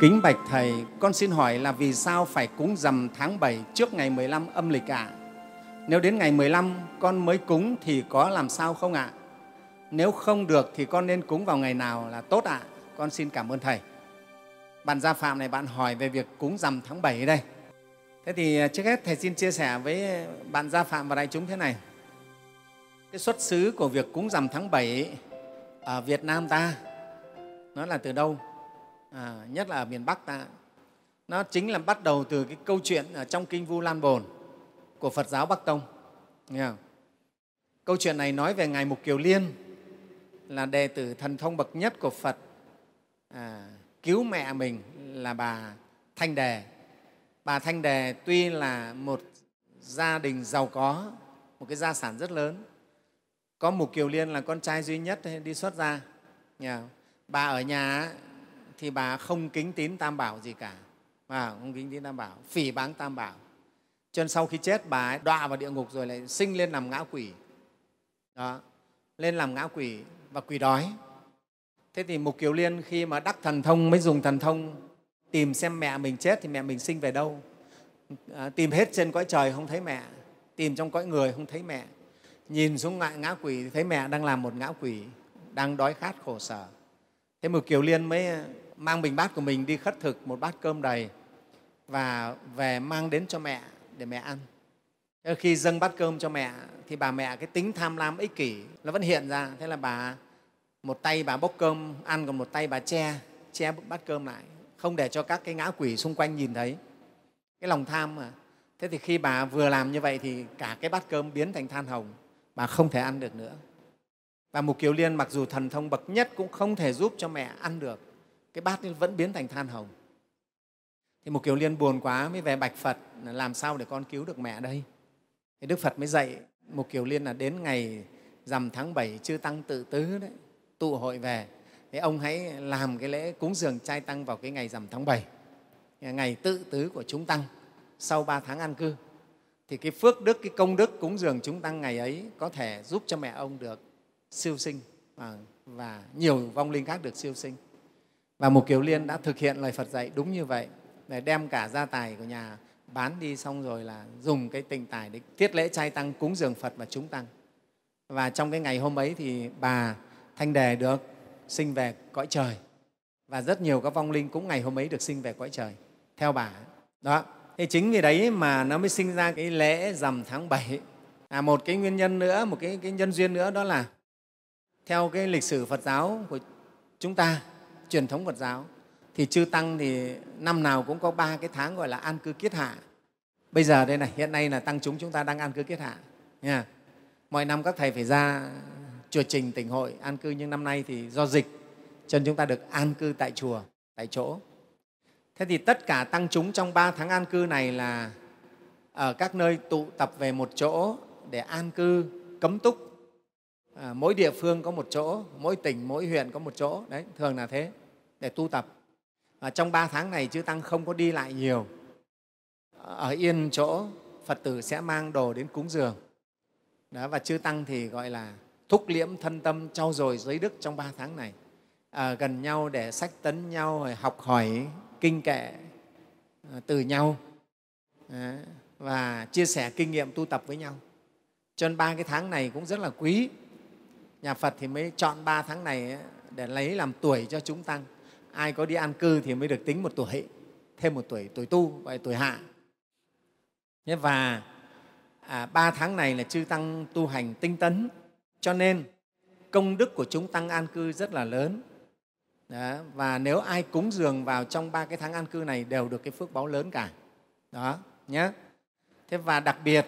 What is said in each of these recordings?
Kính bạch Thầy, con xin hỏi là vì sao phải cúng dằm tháng 7 trước ngày 15 âm lịch ạ? Nếu đến ngày 15 con mới cúng thì có làm sao không ạ? Nếu không được thì con nên cúng vào ngày nào là tốt ạ? Con xin cảm ơn Thầy. Bạn Gia Phạm này bạn hỏi về việc cúng dằm tháng 7 đây. Thế thì à, trước hết Thầy xin chia sẻ với bạn Gia Phạm và đại chúng thế này. Cái xuất xứ của việc cúng dằm tháng 7 ở Việt Nam ta nó là từ đâu? À, nhất là ở miền Bắc ta. Nó chính là bắt đầu từ cái câu chuyện ở trong Kinh Vu Lan Bồn của Phật giáo Bắc Tông. Nghe không? Câu chuyện này nói về Ngài Mục Kiều Liên là đệ tử thần thông bậc nhất của Phật à, cứu mẹ mình là bà Thanh Đề. Bà Thanh Đề tuy là một gia đình giàu có, một cái gia sản rất lớn, có Mục Kiều Liên là con trai duy nhất đi xuất gia. Bà ở nhà thì bà không kính tín Tam Bảo gì cả, à, không kính tín Tam Bảo, phỉ báng Tam Bảo. Cho nên sau khi chết bà ấy đọa vào địa ngục rồi lại sinh lên làm ngã quỷ. Đó, lên làm ngã quỷ và quỷ đói. Thế thì Mục Kiều Liên khi mà đắc thần thông mới dùng thần thông tìm xem mẹ mình chết thì mẹ mình sinh về đâu. À, tìm hết trên cõi trời không thấy mẹ, tìm trong cõi người không thấy mẹ. Nhìn xuống ngại ngã quỷ thì thấy mẹ đang làm một ngã quỷ, đang đói khát khổ sở. Thế Mục Kiều Liên mới mang bình bát của mình đi khất thực một bát cơm đầy và về mang đến cho mẹ để mẹ ăn. Khi dâng bát cơm cho mẹ thì bà mẹ cái tính tham lam ích kỷ nó vẫn hiện ra. Thế là bà một tay bà bốc cơm, ăn còn một tay bà che che bát cơm lại, không để cho các cái ngã quỷ xung quanh nhìn thấy cái lòng tham mà thế thì khi bà vừa làm như vậy thì cả cái bát cơm biến thành than hồng, bà không thể ăn được nữa và mục kiều liên mặc dù thần thông bậc nhất cũng không thể giúp cho mẹ ăn được cái bát vẫn biến thành than hồng. Thì mục kiều liên buồn quá mới về bạch phật làm sao để con cứu được mẹ đây? Thì đức phật mới dạy mục kiều liên là đến ngày rằm tháng 7 chư tăng tự tứ đấy tụ hội về. Thì ông hãy làm cái lễ cúng dường trai tăng vào cái ngày rằm tháng 7 ngày tự tứ của chúng tăng sau ba tháng an cư. Thì cái phước đức cái công đức cúng dường chúng tăng ngày ấy có thể giúp cho mẹ ông được siêu sinh và, và nhiều vong linh khác được siêu sinh và một kiều liên đã thực hiện lời phật dạy đúng như vậy để đem cả gia tài của nhà bán đi xong rồi là dùng cái tình tài để tiết lễ trai tăng cúng dường phật và chúng tăng. Và trong cái ngày hôm ấy thì bà thanh đề được sinh về cõi trời. Và rất nhiều các vong linh cũng ngày hôm ấy được sinh về cõi trời theo bà. Đó thì chính vì đấy mà nó mới sinh ra cái lễ rằm tháng 7 à, một cái nguyên nhân nữa một cái, cái nhân duyên nữa đó là theo cái lịch sử Phật giáo của chúng ta truyền thống Phật giáo, thì chư tăng thì năm nào cũng có ba cái tháng gọi là an cư kiết hạ. Bây giờ đây này, hiện nay là tăng chúng chúng ta đang an cư kiết hạ. Nha. Mọi năm các thầy phải ra chùa trình tỉnh hội an cư, nhưng năm nay thì do dịch, cho nên chúng ta được an cư tại chùa, tại chỗ. Thế thì tất cả tăng chúng trong ba tháng an cư này là ở các nơi tụ tập về một chỗ để an cư, cấm túc à, mỗi địa phương có một chỗ mỗi tỉnh mỗi huyện có một chỗ. Đấy thường là thế để tu tập. Và trong ba tháng này chư tăng không có đi lại nhiều. Ở yên chỗ phật tử sẽ mang đồ đến cúng dường. Đó, và chư tăng thì gọi là thúc liễm thân tâm trau dồi giới đức trong ba tháng này. À, gần nhau để sách tấn nhau học hỏi kinh kệ à, từ nhau. À, và chia sẻ kinh nghiệm tu tập với nhau. Cho nên ba cái tháng này cũng rất là quý nhà phật thì mới chọn ba tháng này để lấy làm tuổi cho chúng tăng. Ai có đi an cư thì mới được tính một tuổi thêm một tuổi tuổi tu gọi tuổi hạ. Và à, ba tháng này là chư tăng tu hành tinh tấn. Cho nên công đức của chúng tăng an cư rất là lớn. Đó, và nếu ai cúng dường vào trong ba cái tháng an cư này đều được cái phước báo lớn cả. Đó nhé thế và đặc biệt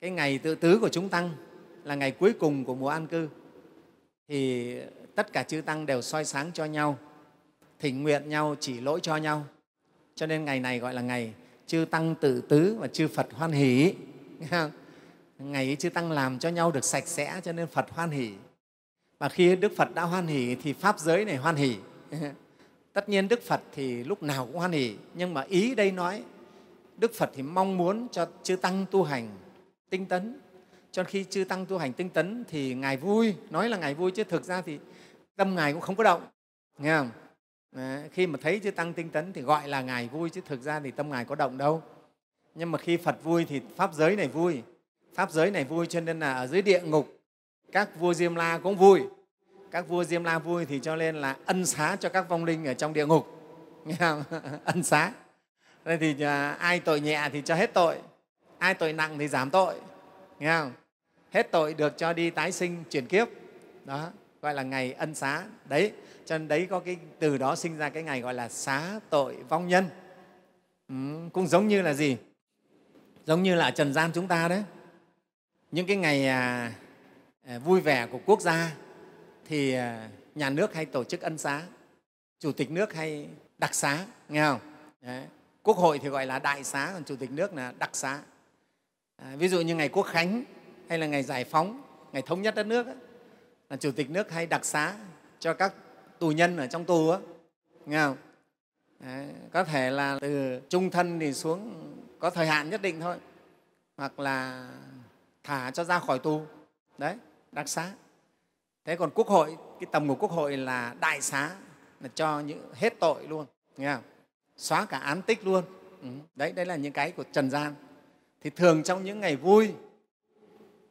cái ngày tự tứ của chúng tăng là ngày cuối cùng của mùa an cư thì tất cả chư tăng đều soi sáng cho nhau, thỉnh nguyện nhau, chỉ lỗi cho nhau. Cho nên ngày này gọi là ngày chư tăng tự tứ và chư phật hoan hỷ. Ngày ấy chư tăng làm cho nhau được sạch sẽ cho nên phật hoan hỷ. Và khi đức phật đã hoan hỷ thì pháp giới này hoan hỷ. Tất nhiên đức phật thì lúc nào cũng hoan hỷ, nhưng mà ý đây nói đức phật thì mong muốn cho chư tăng tu hành tinh tấn cho khi chư tăng tu hành tinh tấn thì ngài vui. Nói là ngài vui chứ thực ra thì tâm ngài cũng không có động. Nghe không? Đấy, khi mà thấy chư tăng tinh tấn thì gọi là ngài vui chứ thực ra thì tâm ngài có động đâu. Nhưng mà khi phật vui thì pháp giới này vui. Pháp giới này vui cho nên là ở dưới địa ngục các vua diêm la cũng vui. Các vua diêm la vui thì cho nên là ân xá cho các vong linh ở trong địa ngục. Nghe không? ân xá. Đây thì à, ai tội nhẹ thì cho hết tội. Ai tội nặng thì giảm tội nghe không? Hết tội được cho đi tái sinh chuyển kiếp. Đó gọi là ngày ân xá. Đấy cho nên đấy có cái từ đó sinh ra cái ngày gọi là xá tội vong nhân. Ừ, cũng giống như là gì? Giống như là trần gian chúng ta đấy. Những cái ngày à, à, vui vẻ của quốc gia thì à, nhà nước hay tổ chức ân xá chủ tịch nước hay đặc xá. Nghe không? Đấy. quốc hội thì gọi là đại xá còn chủ tịch nước là đặc xá à, ví dụ như ngày quốc khánh hay là ngày giải phóng ngày thống nhất đất nước ấy, là chủ tịch nước hay đặc xá cho các tù nhân ở trong tù á nghe không Đấy, có thể là từ trung thân thì xuống có thời hạn nhất định thôi hoặc là thả cho ra khỏi tù đấy đặc xá thế còn quốc hội cái tầm của quốc hội là đại xá là cho những hết tội luôn nghe không? xóa cả án tích luôn ừ. đấy đấy là những cái của trần gian thì thường trong những ngày vui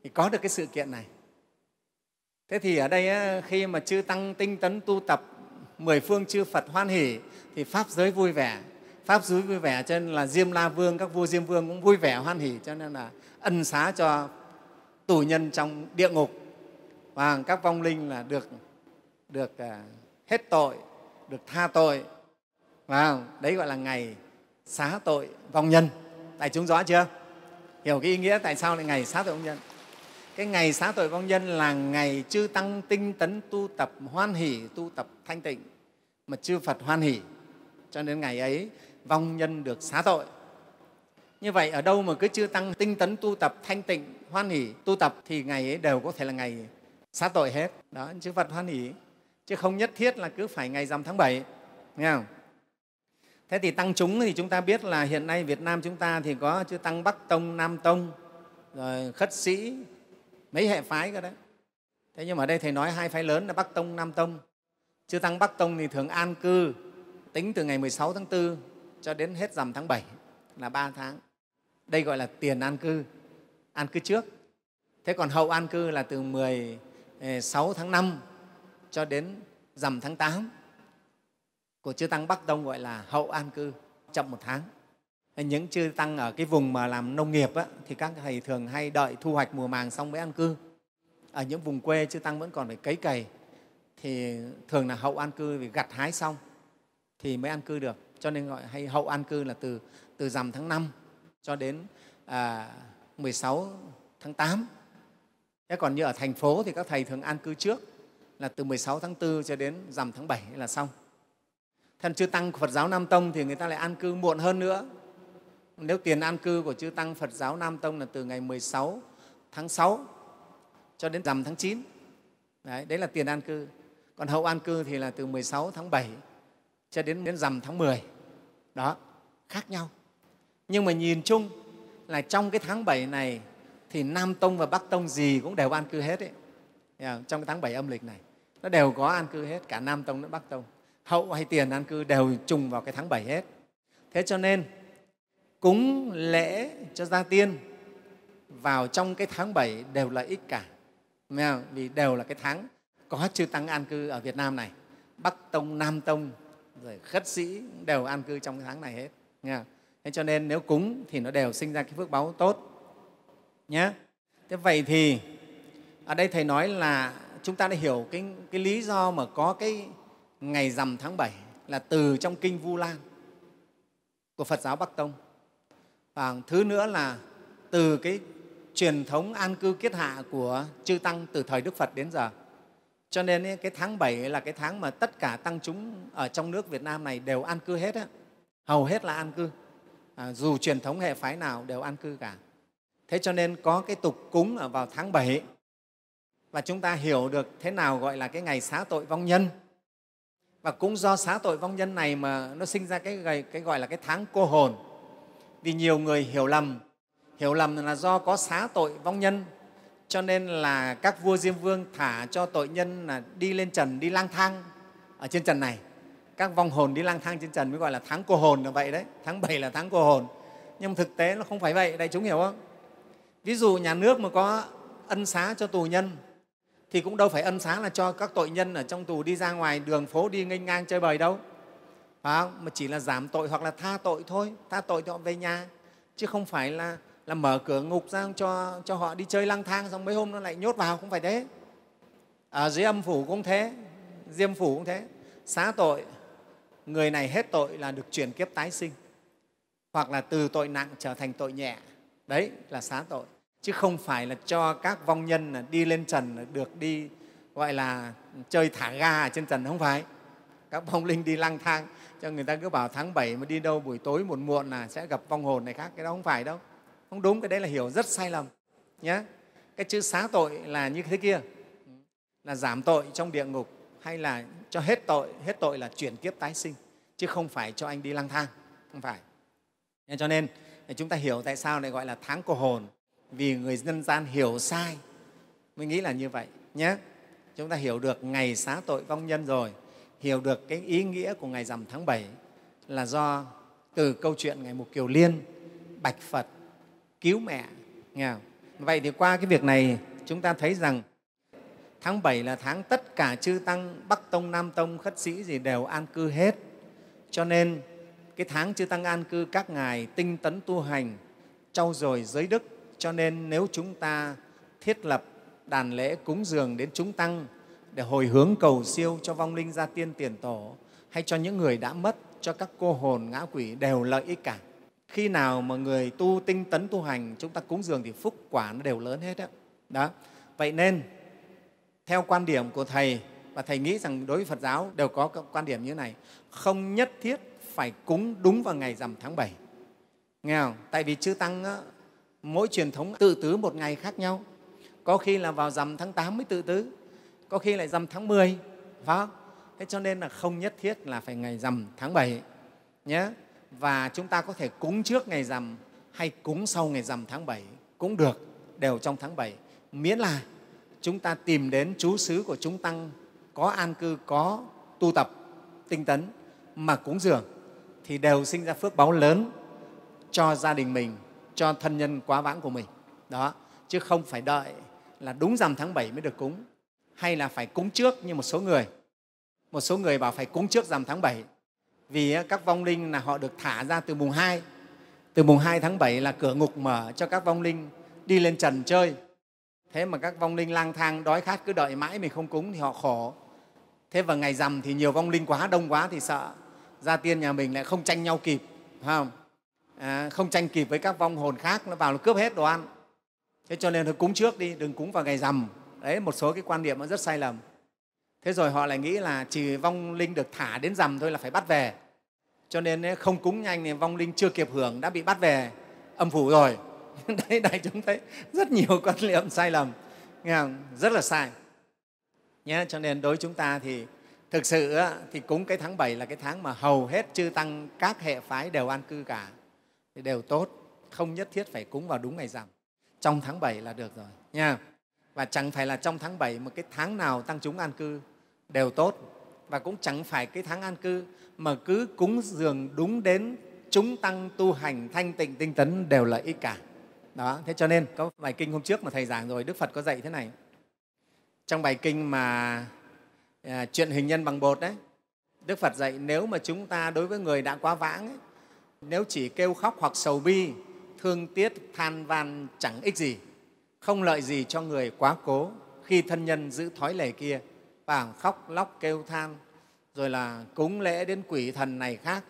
thì có được cái sự kiện này. Thế thì ở đây khi mà chư tăng tinh tấn tu tập mười phương chư phật hoan hỷ thì pháp giới vui vẻ. Pháp giới vui vẻ cho nên là diêm la vương, các vua diêm vương cũng vui vẻ hoan hỷ cho nên là ân xá cho tù nhân trong địa ngục. Và các vong linh là được được à, hết tội, được tha tội. Và đấy gọi là ngày xá tội vong nhân. Đại chúng rõ chưa? Hiểu cái ý nghĩa tại sao lại ngày xá tội vong nhân cái ngày xá tội vong nhân là ngày chư tăng tinh tấn tu tập hoan hỷ, tu tập thanh tịnh, mà chư phật hoan hỷ. Cho nên ngày ấy, vong nhân được xá tội. Như vậy, ở đâu mà cứ chư tăng tinh tấn tu tập thanh tịnh, hoan hỷ, tu tập thì ngày ấy đều có thể là ngày xá tội hết. Đó, chư phật hoan hỷ. Chứ không nhất thiết là cứ phải ngày rằm tháng 7 nghe không? Thế thì tăng chúng thì chúng ta biết là hiện nay Việt Nam chúng ta thì có chư tăng Bắc Tông, Nam Tông, rồi khất sĩ, mấy hệ phái cơ đấy. Thế nhưng mà ở đây Thầy nói hai phái lớn là Bắc Tông, Nam Tông. Chư Tăng Bắc Tông thì thường an cư tính từ ngày 16 tháng 4 cho đến hết rằm tháng 7 là 3 tháng. Đây gọi là tiền an cư, an cư trước. Thế còn hậu an cư là từ 16 ờ, tháng 5 cho đến rằm tháng 8 của chư Tăng Bắc Tông gọi là hậu an cư, chậm một tháng. Những chư Tăng ở cái vùng mà làm nông nghiệp á, thì các thầy thường hay đợi thu hoạch mùa màng xong mới an cư. Ở những vùng quê chư Tăng vẫn còn phải cấy cày, thì thường là hậu an cư vì gặt hái xong thì mới an cư được. Cho nên gọi hay hậu an cư là từ, từ rằm tháng 5 cho đến à, 16 tháng 8. Thế còn như ở thành phố thì các thầy thường an cư trước là từ 16 tháng 4 cho đến rằm tháng 7 là xong. Thân chư Tăng Phật giáo Nam Tông thì người ta lại an cư muộn hơn nữa. Nếu tiền an cư của chư Tăng Phật giáo Nam Tông là từ ngày 16 tháng 6 cho đến rằm tháng 9. Đấy, đấy là tiền an cư. Còn hậu an cư thì là từ 16 tháng 7 cho đến đến rằm tháng 10. Đó, khác nhau. Nhưng mà nhìn chung là trong cái tháng 7 này thì Nam Tông và Bắc Tông gì cũng đều an cư hết ấy. Dạ, trong cái tháng 7 âm lịch này, nó đều có an cư hết, cả Nam Tông lẫn Bắc Tông. Hậu hay tiền an cư đều trùng vào cái tháng 7 hết. Thế cho nên cúng lễ cho gia tiên vào trong cái tháng 7 đều là ích cả. Vì đều là cái tháng có chư tăng an cư ở Việt Nam này. Bắc Tông, Nam Tông, rồi khất sĩ đều an cư trong cái tháng này hết. Nghe Thế cho nên nếu cúng thì nó đều sinh ra cái phước báo tốt. Nhé. Thế vậy thì ở đây Thầy nói là chúng ta đã hiểu cái, cái lý do mà có cái ngày rằm tháng 7 là từ trong kinh Vu Lan của Phật giáo Bắc Tông. Và thứ nữa là từ cái truyền thống an cư kiết hạ của chư tăng từ thời Đức Phật đến giờ. Cho nên cái tháng 7 là cái tháng mà tất cả tăng chúng ở trong nước Việt Nam này đều an cư hết á. Hầu hết là an cư. À, dù truyền thống hệ phái nào đều an cư cả. Thế cho nên có cái tục cúng ở vào tháng 7 và chúng ta hiểu được thế nào gọi là cái ngày xá tội vong nhân. Và cũng do xá tội vong nhân này mà nó sinh ra cái, cái gọi là cái tháng cô hồn. Vì nhiều người hiểu lầm, hiểu lầm là do có xá tội vong nhân. Cho nên là các vua Diêm Vương thả cho tội nhân là đi lên trần, đi lang thang ở trên trần này. Các vong hồn đi lang thang trên trần mới gọi là tháng cô hồn là vậy đấy. Tháng 7 là tháng cô hồn. Nhưng thực tế nó không phải vậy. Đại chúng hiểu không? Ví dụ nhà nước mà có ân xá cho tù nhân thì cũng đâu phải ân xá là cho các tội nhân ở trong tù đi ra ngoài đường phố đi nghênh ngang chơi bời đâu. Phải không? mà chỉ là giảm tội hoặc là tha tội thôi. Tha tội thì họ về nhà. Chứ không phải là là mở cửa ngục ra cho cho họ đi chơi lang thang xong mấy hôm nó lại nhốt vào. Không phải thế. Ở dưới âm phủ cũng thế. Diêm phủ cũng thế. Xá tội, người này hết tội là được chuyển kiếp tái sinh. Hoặc là từ tội nặng trở thành tội nhẹ. Đấy là xá tội chứ không phải là cho các vong nhân đi lên trần được đi, gọi là, chơi thả ga ở trên trần, không phải. Các vong linh đi lang thang, cho người ta cứ bảo tháng 7 mà đi đâu, buổi tối muộn muộn là sẽ gặp vong hồn này khác, cái đó không phải đâu. Không đúng, cái đấy là hiểu rất sai lầm nhé cái chữ xá tội là như thế kia. Là giảm tội trong địa ngục, hay là cho hết tội hết tội là chuyển kiếp tái sinh, chứ không phải cho anh đi lang thang, không phải. Nên cho nên chúng ta hiểu tại sao lại gọi là tháng cô hồn vì người dân gian hiểu sai mới nghĩ là như vậy nhé chúng ta hiểu được ngày xá tội vong nhân rồi hiểu được cái ý nghĩa của ngày rằm tháng 7 là do từ câu chuyện ngày Mục Kiều Liên, Bạch Phật, cứu mẹ. Nghe không? Vậy thì qua cái việc này chúng ta thấy rằng tháng 7 là tháng tất cả chư Tăng, Bắc Tông, Nam Tông, khất sĩ gì đều an cư hết. Cho nên cái tháng chư Tăng an cư các ngài tinh tấn tu hành, trau dồi giới đức. Cho nên nếu chúng ta thiết lập đàn lễ cúng dường đến chúng Tăng để hồi hướng cầu siêu cho vong linh gia tiên tiền tổ hay cho những người đã mất, cho các cô hồn ngã quỷ đều lợi ích cả. Khi nào mà người tu tinh tấn tu hành, chúng ta cúng dường thì phúc quả nó đều lớn hết đó. đó. Vậy nên, theo quan điểm của Thầy, và Thầy nghĩ rằng đối với Phật giáo đều có quan điểm như thế này, không nhất thiết phải cúng đúng vào ngày rằm tháng 7. Nghe không? Tại vì chư Tăng á, mỗi truyền thống tự tứ một ngày khác nhau. Có khi là vào rằm tháng 8 mới tự tứ, có khi lại rằm tháng 10, phải không? Thế cho nên là không nhất thiết là phải ngày rằm tháng 7 nhé. Và chúng ta có thể cúng trước ngày rằm hay cúng sau ngày rằm tháng 7 cũng được, đều trong tháng 7. Miễn là chúng ta tìm đến chú xứ của chúng tăng có an cư, có tu tập, tinh tấn mà cúng dường thì đều sinh ra phước báo lớn cho gia đình mình, cho thân nhân quá vãng của mình. Đó, chứ không phải đợi là đúng rằm tháng 7 mới được cúng hay là phải cúng trước như một số người. Một số người bảo phải cúng trước rằm tháng 7 vì các vong linh là họ được thả ra từ mùng 2. Từ mùng 2 tháng 7 là cửa ngục mở cho các vong linh đi lên trần chơi. Thế mà các vong linh lang thang đói khát cứ đợi mãi mình không cúng thì họ khổ. Thế và ngày rằm thì nhiều vong linh quá, đông quá thì sợ. Gia tiên nhà mình lại không tranh nhau kịp, phải không? À, không tranh kịp với các vong hồn khác, nó vào nó cướp hết đồ ăn. Thế cho nên nó cúng trước đi, đừng cúng vào ngày rằm. Đấy một số cái quan niệm nó rất sai lầm. Thế rồi họ lại nghĩ là chỉ vong linh được thả đến rằm thôi là phải bắt về. Cho nên không cúng nhanh thì vong linh chưa kịp hưởng đã bị bắt về. Âm phủ rồi. Đấy đại chúng thấy rất nhiều quan niệm sai lầm. Nghe không? rất là sai. Nhé cho nên đối chúng ta thì thực sự thì cúng cái tháng 7 là cái tháng mà hầu hết chư tăng các hệ phái đều an cư cả thì đều tốt không nhất thiết phải cúng vào đúng ngày rằm. Trong tháng 7 là được rồi nha. Và chẳng phải là trong tháng 7 một cái tháng nào tăng chúng an cư đều tốt. Và cũng chẳng phải cái tháng an cư mà cứ cúng dường đúng đến chúng tăng tu hành thanh tịnh tinh tấn đều là ích cả. Đó thế cho nên có bài kinh hôm trước mà thầy giảng rồi đức phật có dạy thế này. Trong bài kinh mà à, chuyện hình nhân bằng bột đấy đức phật dạy nếu mà chúng ta đối với người đã quá vãng ấy, nếu chỉ kêu khóc hoặc sầu bi, thương tiếc, than van chẳng ích gì. Không lợi gì cho người quá cố. Khi thân nhân giữ thói lệ kia và khóc lóc kêu than, rồi là cúng lễ đến quỷ thần này khác,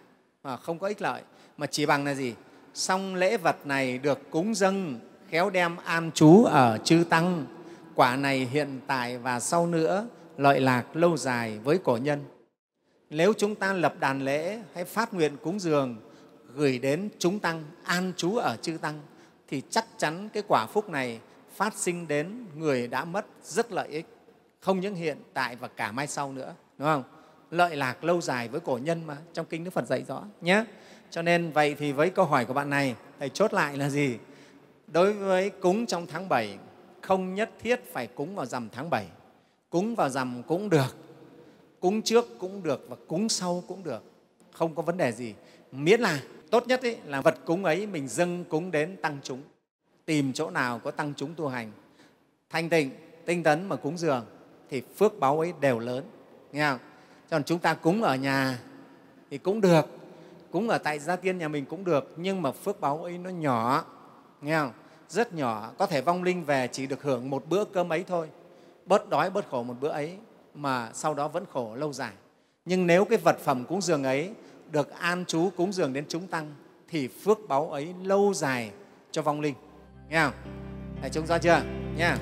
mà không có ích lợi. Mà chỉ bằng là gì? Xong lễ vật này được cúng dâng, khéo đem an trú ở chư tăng. Quả này hiện tại và sau nữa, lợi lạc lâu dài với cổ nhân. Nếu chúng ta lập đàn lễ hay phát nguyện cúng dường gửi đến chúng tăng, an trú ở chư tăng, thì chắc chắn cái quả phúc này phát sinh đến người đã mất rất lợi ích, không những hiện tại và cả mai sau nữa, đúng không? Lợi lạc lâu dài với cổ nhân mà, trong kinh đức phật dạy rõ nhé. Cho nên vậy thì với câu hỏi của bạn này, thầy chốt lại là gì? Đối với cúng trong tháng 7 không nhất thiết phải cúng vào rằm tháng 7 cúng vào rằm cũng được, cúng trước cũng được và cúng sau cũng được, không có vấn đề gì. Miễn là tốt nhất ấy, là vật cúng ấy mình dâng cúng đến tăng chúng. Tìm chỗ nào có tăng chúng tu hành. Thanh tịnh tinh tấn mà cúng dường thì phước báu ấy đều lớn. Nghe không? còn chúng ta cúng ở nhà thì cũng được cúng ở tại gia tiên nhà mình cũng được nhưng mà phước báu ấy nó nhỏ. Nghe không? rất nhỏ có thể vong linh về chỉ được hưởng một bữa cơm ấy thôi. Bớt đói bớt khổ một bữa ấy mà sau đó vẫn khổ lâu dài. Nhưng nếu cái vật phẩm cúng dường ấy được an trú cúng dường đến chúng tăng thì phước báu ấy lâu dài cho vong linh nghe không? Đại chúng rõ chưa? Nha.